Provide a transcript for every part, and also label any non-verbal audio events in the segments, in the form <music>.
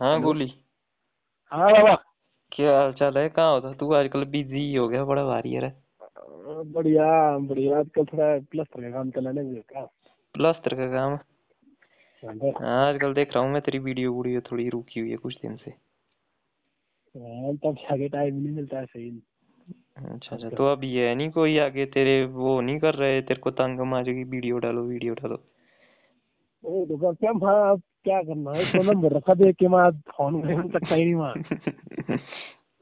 हाँ गोली हाँ बाबा। क्या हाल चाल है? कहाँ होता तू? आजकल बिज़ी हो गया बड़ा भारी है बढ़िया बढ़िया। आजकल थोड़ा प्लस्तर का काम चलाने में क्या प्लास्टर का काम? हाँ। हाँ आजकल देख रहा हूँ मैं तेरी वीडियो वीडियो थोड़ी रुकी हुई है कुछ दिन से। हाँ, तब आगे टाइम नहीं मिलता है। सही अच्छा। अच्छा। तो अभी है नहीं कोई आगे? तेरे वो नहीं कर रहे? तेरे को तंग मार की वीडियो डालो वीडियो डालो। ओ क्या हाँ अब क्या करना है? <laughs> तो नंबर रखा देख के मैं फ़ोन करने सकता ही नहीं वहाँ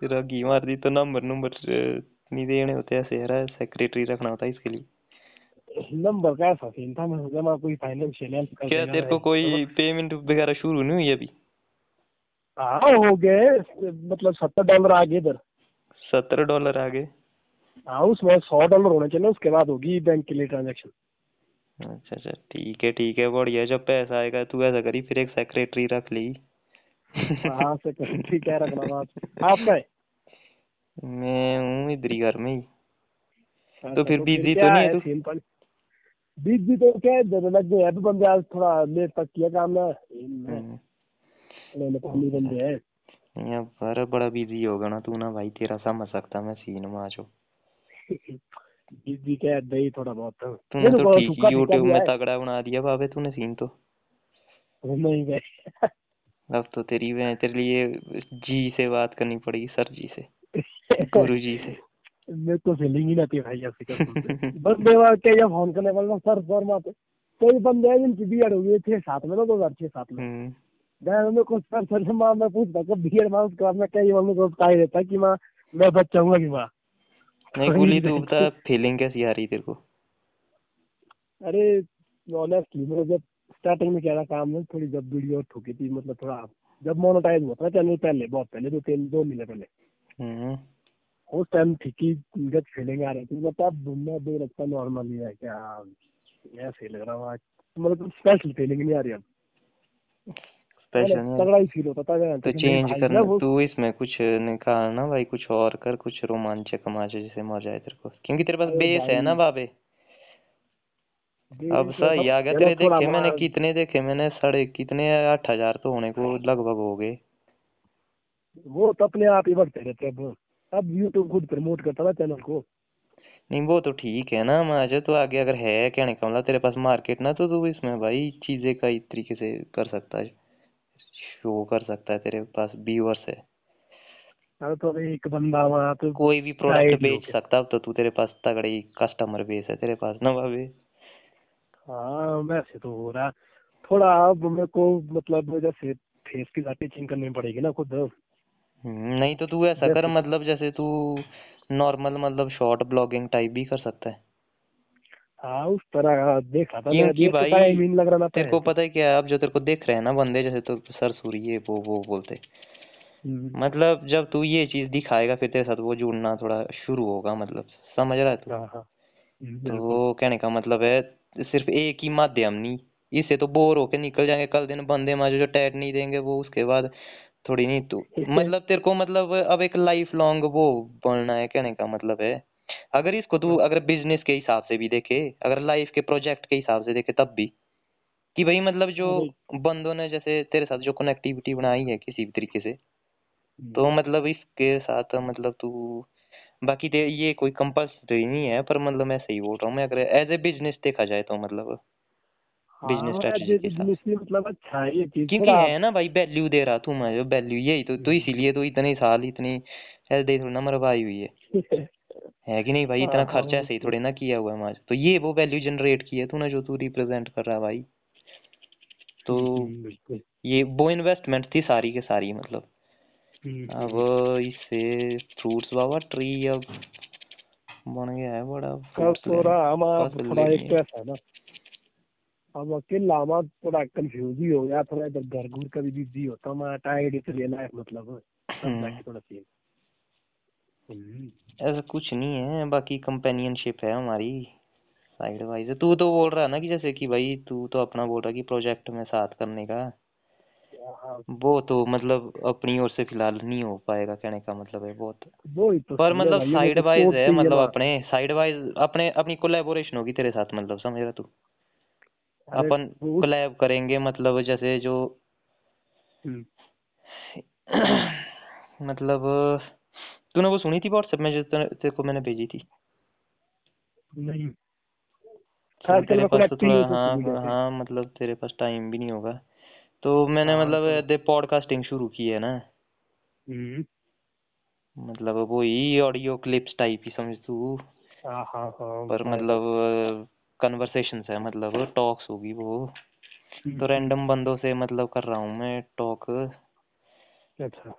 तेरा घी मार दी तो नंबर नंबर नहीं देने होते ऐसे यार सेक्रेटरी रखना होता है इसके लिए। नंबर का ऐसा सीन था मैं सोचा मैं कोई फाइनेंशियल हेल्प कर क्या तेरे को कोई पेमेंट वगैरह शुरू नहीं हुई अभी? हाँ हो गए मतलब सत्तर डॉलर आ गए इधर। सत्तर डॉलर आ गए हाँ उसमें सौ डॉलर होने चाहिए उसके बाद होगी बैंक के लिए ट्रांजेक्शन अच्छा अच्छा ठीक है ठीक है बढ़िया जब पैसा आएगा तू ऐसा करी फिर एक सेक्रेटरी रख ली। हाँ से ठीक है रखना बात आपका है? मैं हूँ इधर ही घर में ही। तो अच्छा फिर तो बिज़ी तो नहीं है तू? पर तो क्या है? जब लग गए हैं तो बंदे आज थोड़ा लेट तक किया काम ना। मैं हम्म, पानी बंदे हैं। यहाँ पर बड़ा बिज़ी होगा ना तू ना भाई तेरा समझ सकता मैं सीन में बीच भी क्या दही थोड़ा बहुत तूने तो ठीक यूट्यूब में तगड़ा बना दिया बाबे तूने सीन तो नहीं गए अब तो तेरी मैं तेरे लिए जी से बात करनी पड़ेगी सर जी से गुरु जी से मेरे को फीलिंग ही नहीं आती भाई ऐसी कसम से बंदे वहाँ क्या ये फ़ोन करने वाला सर सर माते कई बंदे हैं जिनकी बी एड हुई है छह सात में ना दो हज़ार छह सात में मैं को सर सर माँ मैं पूछता कब बी एड माँ उसके बाद मैं कई मम्मी को बता ही देता कि माँ मैं बच्चा हूँ कि माँ नहीं गोली तू बता फीलिंग कैसी आ रही तेरे को? अरे ऑनेस्टली मेरे जब स्टार्टिंग में क्या था काम में थोड़ी जब वीडियो ठोकी थी मतलब थोड़ा जब मोनोटाइज हुआ था चैनल पहले बहुत पहले दो तीन दो महीने पहले। हम्म, उस टाइम ठीक ही गट फीलिंग आ रही थी मतलब दुनिया दे रखता नॉर्मल ही है क्या ऐसे लग रहा हुआ मतलब स्पेशल फीलिंग नहीं आ रही अब। नहीं तगड़ा ही फील होता था तो चेंज करना तू इसमें कुछ निकाल ना भाई कुछ और कर कुछ रोमांचक माचे जिसे मज़ा आए तेरे को। क्योंकि तेरे पास बेस है ना बाबे। अब सही आ गया तेरे देखे मैंने कितने देखे मैंने साढ़े कितने आठ हज़ार तो होने को लगभग हो गए। वो तो अपने आप ही बढ़ते रहते अब। अब यूट्यूब खुद प्रमोट करता ना चैनल को। नहीं वो तो ठीक है ना माजे तो आगे अगर है कहने का मतलब तेरे पास मार्केट ना तो तू इसमें भाई चीज़ें कई तरीके से कर सकता है। शो कर सकता है तेरे पास व्यूअर्स है। अब तो एक बंदा वहाँ तो कोई भी प्रोडक्ट बेच सकता अब तो तू तेरे पास तगड़ी कस्टमर बेस है तेरे पास ना भाभी। हाँ वैसे तो हो रहा थोड़ा अब मेरे को मतलब जैसे फेस की टीचिंग करनी पड़ेगी ना खुद। हम्म, नहीं तो तू ऐसा कर मतलब जैसे तू नॉर्मल मतलब शॉर्ट ब्लॉगिंग टाइप भी कर सकता है। हाँ उस तरह देखा था मैं क्योंकि भाई टाइम ही नहीं लग रहा ना तेरे को पता है क्या है अब जो तेरे को देख रहे हैं ना बंदे जैसे तो सरसुरी ये वो वो बोलते। हम्म, मतलब जब तू ये चीज़ दिखाएगा फिर तेरे साथ वो जुड़ना थोड़ा शुरू होगा मतलब समझ रहा है तू? हाँ हाँ। हम्म, बिल्कुल। तो कहने का मतलब है सिर्फ़ एक ही माध्यम नहीं इससे तो बोर होके निकल जाएँगे कल दिन बंदे माजो जो टैट नहीं देंगे वो उसके बाद थोड़ी नहीं तू <laughs> मतलब तेरे को मतलब अब एक लाइफ लॉन्ग वो बनना है कहने का मतलब है। अगर इसको तू अगर बिज़नेस के हिसाब से भी देखे अगर लाइफ के प्रोजेक्ट के हिसाब से देखे तब भी कि भाई मतलब जो बंदों ने जैसे तेरे साथ जो कनेक्टिविटी बनाई है किसी भी तरीके से तो मतलब इसके साथ मतलब तू बाकी ते ये कोई कंपल्सरी नहीं है पर मतलब मैं सही बोल रहा हूँ मैं अगर एज ए बिज़नेस देखा जाए तो मतलब बिज़नेस हाँ स्ट्रेटेजी के हिसाब बिज़नेस मतलब अच्छा है ये चीज़ क्योंकि है ना भाई वैल्यू दे रहा तू मैं वैल्यू यही तो तू इसीलिए तो इतने साल इतनी ऐसे थोड़ी ना मरवाई हुई है। <laughs> है कि नहीं भाई? हाँ इतना हाँ खर्चा ऐसे ही। तो थोड़ी ना किया हुआ है माज तो ये वो वैल्यू जनरेट की है तूने जो तू रिप्रेजेंट कर रहा है भाई। तो हम्म, ये वो इन्वेस्टमेंट थी सारी के सारी मतलब। हम्म, अब हम्म। इससे फ्रूट्स बाबा ट्री अब बन गया है बड़ा फ्रूट्स तो रहा हम फ़सल थोड़ा एक है। तो ऐसा है ना अब अकेला हम थोड़ा कंफ्यूज ही हो गया थोड़ा इधर घर घूर का भी बिज़ी होता हूँ टाइड इसलिए लाइफ मतलब थोड़ा सीन ऐसा कुछ नहीं है बाकी कंपेनियनशिप है हमारी साइड वाइज तू तो बोल रहा है ना कि जैसे कि भाई तू तो अपना बोल रहा कि प्रोजेक्ट में साथ करने का। हाँ। वो तो मतलब अपनी ओर से फ़िलहाल नहीं हो पाएगा कहने का मतलब है बहुत। तो पर मतलब साइड वाइज है मतलब अपने साइड वाइज अपने अपनी कोलैबोरेशन होगी तेरे साथ मतलब समझ रहा तू? अपन कोलैब करेंगे मतलब जैसे जो हम्म, <clears throat> मतलब तूने वो सुनी थी व्हाट्सएप में जो तेरे को मैंने भेजी थी? नहीं। चल तेरे पास तो थोड़ा हाँ हाँ मतलब तेरे पास टाइम भी नहीं होगा। तो मैंने हाँ तो मतलब दे पॉडकास्टिंग शुरू की है ना। हम्म। मतलब वही ऑडियो क्लिप्स टाइप ही समझ तू। हाँ हाँ हाँ पर मतलब कन्वर्सेशंस है मतलब टॉक्स होगी वो। हम्म, तो हम्म, रैंडम बंदों से मतलब कर रहा हूँ मैं टॉक अच्छा।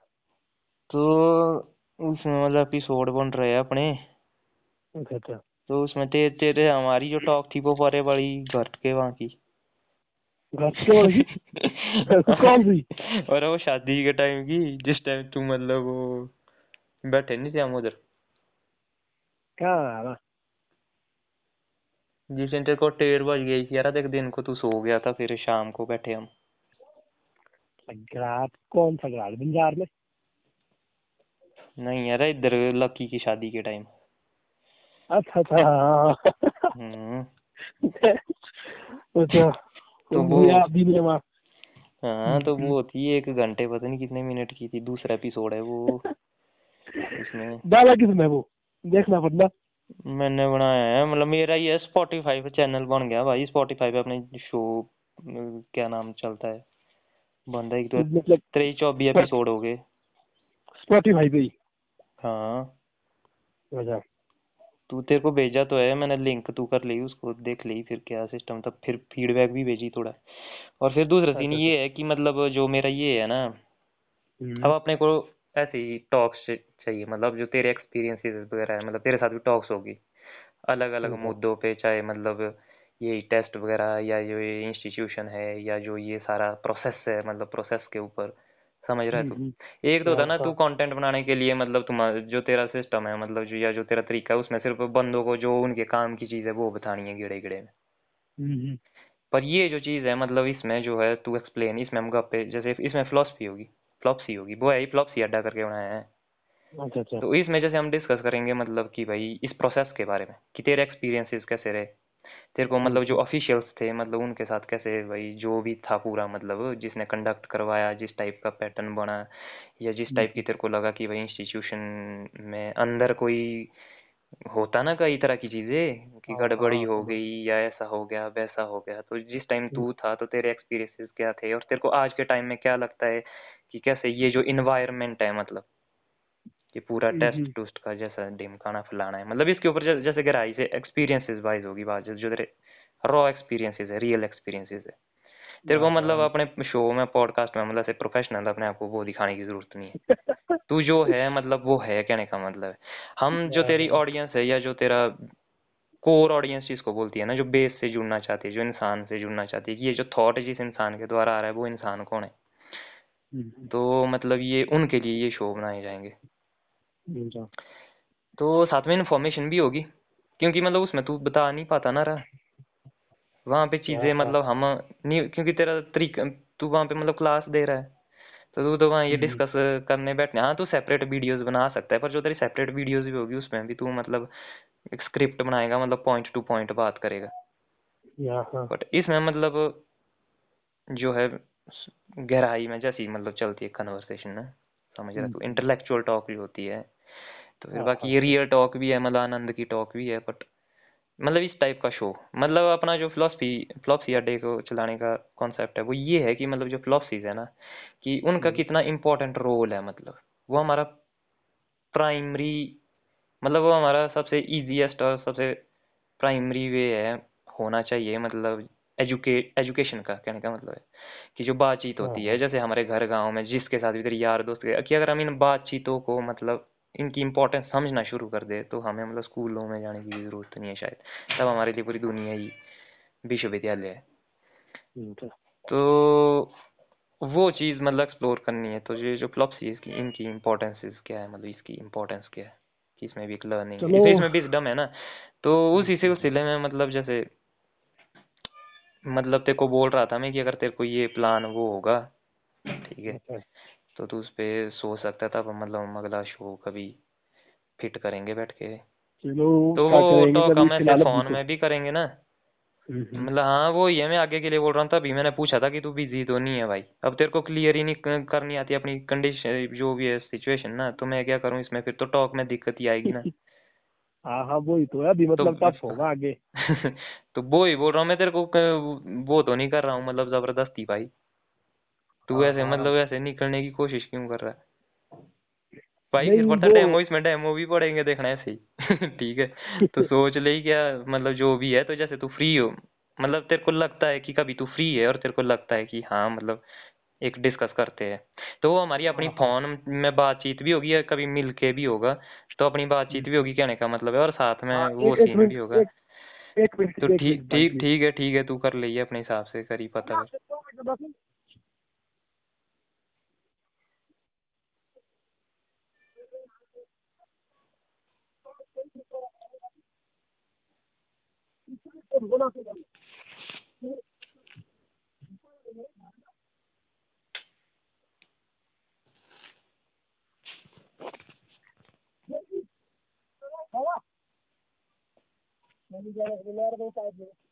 तो उसमें मतलब एपिसोड बन रहे हैं अपने। अच्छा अच्छा। तो उसमें ते, तेरे हमारी जो टॉक थी वो परे बड़ी घर के वहाँ की <laughs> कौन सी? और वो शादी के टाइम की जिस टाइम तू मतलब वो बैठे नहीं थे हम उधर। रहा जिस दिन तेरे को टेर बज गई थी यार देख दिन को तू सो गया था फिर शाम को बैठे हम। घाट कौन सा घाट बंजार में? नहीं यार इधर लकी की शादी के टाइम अच्छा अच्छा हाँ। हम्म। अच्छा तो वो है तो। वो थी एक घंटे पता नहीं कितने मिनट की थी दूसरा एपिसोड है वो। उसमें। डाला किसने वो? देखना पड़ना मैंने बनाया है मतलब मेरा ये स्पॉटिफाई पे चैनल बन गया भाई। स्पॉटिफाई पे अपने शो क्या नाम चलता है? बंदा एक तो मतलब तेईस चौबीस एपिसोड हो गए। स्पॉटिफाई पे ही। हाँ। अच्छा। तू तेरे को भेजा तो है मैंने लिंक तू कर ली उसको देख ली फिर क्या सिस्टम तब फिर फीडबैक भी भेजी थोड़ा। और फिर दूसरा सीन अच्छा अच्छा। ये है कि मतलब जो मेरा ये है ना अब हम्म, अपने को ऐसे ही टॉक्स चाहिए मतलब जो तेरे एक्सपीरियंसेस वगैरह है मतलब तेरे साथ भी टॉक्स होगी। अलग अलग अच्छा मुद्दों पे चाहे मतलब ये टेस्ट वगैरह या जो ये इंस्टीट्यूशन है या जो ये सारा प्रोसेस है मतलब प्रोसेस के ऊपर। समझ रहा है हम्म, तू? हम्म, एक तो हाँ ना तू कंटेंट बनाने के लिए मतलब तुम्हारा जो तेरा सिस्टम है मतलब जो या जो तेरा तरीका है उसमें सिर्फ़ बंदों को जो उनके काम की चीज़ है वो बतानी है गिड़े गिड़े में। हम्म, हम्म, पर ये जो चीज़ है मतलब इसमें जो है तू एक्सप्लेन इसमें हम गप्पे जैसे इसमें फिलोसफी होगी फ्लॉपसी होगी वो है ही फ्लॉपसी अड्डा करके बनाया है। अच्छा अच्छा। तो इसमें जैसे हम डिस्कस करेंगे मतलब कि भाई इस प्रोसेस के बारे में कि तेरे एक्सपीरियंसेस कैसे रहे? तेरे को हम्म, मतलब जो हम्म, ऑफिशियल्स थे मतलब उनके साथ कैसे भाई जो भी था पूरा मतलब जिसने कंडक्ट करवाया जिस टाइप का पैटर्न बना या जिस हम्म, टाइप की तेरे को लगा कि भाई इंस्टीट्यूशन में अंदर कोई होता ना कई तरह की चीज़ें कि हाँ गड़बड़ी हाँ हो हाँ। गई या ऐसा हो गया वैसा हो गया तो जिस टाइम हम्म, तू था तो तेरे एक्सपीरियंसेस क्या थे? और तेरे को आज के टाइम में क्या लगता है कि कैसे ये जो इन्वायरमेंट है मतलब कि पूरा हम्म, टेस्ट हम्म, टूस्ट का जैसा ढिमकाना फैलाना है। मतलब इसके ऊपर जैसे गहराई से एक्सपीरियंसेस वाइज होगी बात जो तेरे रॉ एक्सपीरियंसेस है रियल एक्सपीरियंसेस है। तेरे को हाँ मतलब हाँ। अपने शो में पॉडकास्ट में मतलब से प्रोफेशनल अपने आप को वो दिखाने की ज़रूरत नहीं है। तू जो है मतलब वो है कहने का मतलब है। हम जो हाँ तेरी ऑडियंस है या जो तेरा कोर ऑडियंस जिसको बोलती है ना जो बेस से जुड़ना चाहती है जो इंसान से जुड़ना चाहती है कि ये जो थॉट जिस इंसान के द्वारा आ रहा है वो इंसान कौन है? हम्म, तो मतलब ये उनके लिए ये शो बनाए जाएँगे। अच्छा। तो साथ में इन्फॉर्मेशन भी होगी क्योंकि मतलब उसमें तू बता नहीं पाता ना रहा। वहाँ पे चीज़ें हाँ मतलब हम नहीं क्योंकि तेरा तरीका तू वहाँ पे मतलब क्लास दे रहा है। तो तू तो वहाँ ये हम्म, डिस्कस करने बैठने हाँ तू सेपरेट वीडियोस बना सकता है पर जो तेरी सेपरेट वीडियोस भी होगी उसमें भी तू मतलब एक स्क्रिप्ट बनाएगा मतलब पॉइंट टू पॉइंट बात करेगा। हाँ हाँ। बट इसमें मतलब जो है गहराई में जैसी मतलब चलती है कन्वर्सेशन ना समझ रहा हम्म, तू? हम्म, इंटेलेक्चुअल टॉक भी होती है। तो फिर हाँ बाकी ये रियल टॉक भी है मतलब आनंद की टॉक भी है बट मतलब इस टाइप का शो मतलब अपना जो फिलोसफी फिलोसफी अड्डे को चलाने का कॉन्सेप्ट है वो ये है कि मतलब जो फिलोसफीज है ना कि उनका हम्म, कितना इम्पोर्टेंट रोल है मतलब वो हमारा प्राइमरी मतलब वो हमारा सबसे इजीएस्ट और सबसे प्राइमरी वे है होना चाहिए मतलब एजुकेट एजुकेशन का कहने का मतलब है कि जो बातचीत होती है। हाँ जैसे हमारे घर गाँव में जिसके साथ भी तेरे यार दोस्त कि अगर हम इन बातचीतों को मतलब इनकी इंपॉर्टेंस समझना शुरू कर दे तो हमें मतलब स्कूलों में जाने की ज़रूरत नहीं है शायद। तब हमारे लिए पूरी दुनिया ही विश्वविद्यालय है। अच्छा तो वो चीज़ मतलब एक्सप्लोर करनी है। तो ये जो फ्लॉप्सी है इसकी इनकी इम्पोर्टेंसेस क्या है? मतलब इसकी इम्पोर्टेंस क्या है? कि इसमें भी एक लर्निंग है। चलो इसमें विजडम है ना? तो उस उसी हम्म, सिलसिले में मतलब जैसे मतलब तेरे को बोल रहा था मैं कि अगर तेरे को ये प्लान वो होगा ठीक है? अच्छा। तो तू उस पे सोच सकता था मतलब हम अगला शो कभी फिट करेंगे बैठ के। चलो तो क्या वो करेंगे टॉक जब ये हम ऐसे फ़िलहाल फ़ोन में भी करेंगे ना। हम्म। मतलब हाँ वो ही है मैं आगे के लिए बोल रहा हूँ तभी मैंने पूछा था कि तू बिज़ी तो नहीं है भाई। अब तेरे को क्लियर ही नहीं क- करनी आती अपनी कंडीशन जो भी है सिचुएशन ना तो मैं क्या करूँ इसमें? फिर तो टॉक में दिक्कत ही आएगी ना। <laughs> हाँ हाँ वही तो है अभी तो मतलब टफ होगा आगे। <laughs> तो वो ही बोल रहा हूँ मैं तेरे को क- वो तो नहीं कर रहा हूँ मतलब ज़बरदस्ती भाई। तू हाँ ऐसे हाँ। मतलब ऐसे निकलने की कोशिश क्यों कर रहा है? भाई इस नहीं बार तो डेमो इसमें डेमो भी पड़ेंगे देखना ऐसे ही। <laughs> ठीक है तो सोच ले क्या मतलब जो भी है तो जैसे तू फ्री हो मतलब तेरे को लगता है कि कभी तू फ्री है और तेरे को लगता है कि हाँ मतलब एक डिस्कस करते हैं। तो वो हमारी अपनी हाँ। हाँ फ़ोन में बातचीत भी होगी कभी मिल के भी होगा तो अपनी बातचीत भी हम्म। होगी कहने का मतलब है और साथ में वो एक एक सीन मिनट भी होगा। एक एक तो ठीक ठीक ठीक है ठीक है तू कर लिए अपने हिसाब से करी। पता <laughs> Let me get it. Let me get it.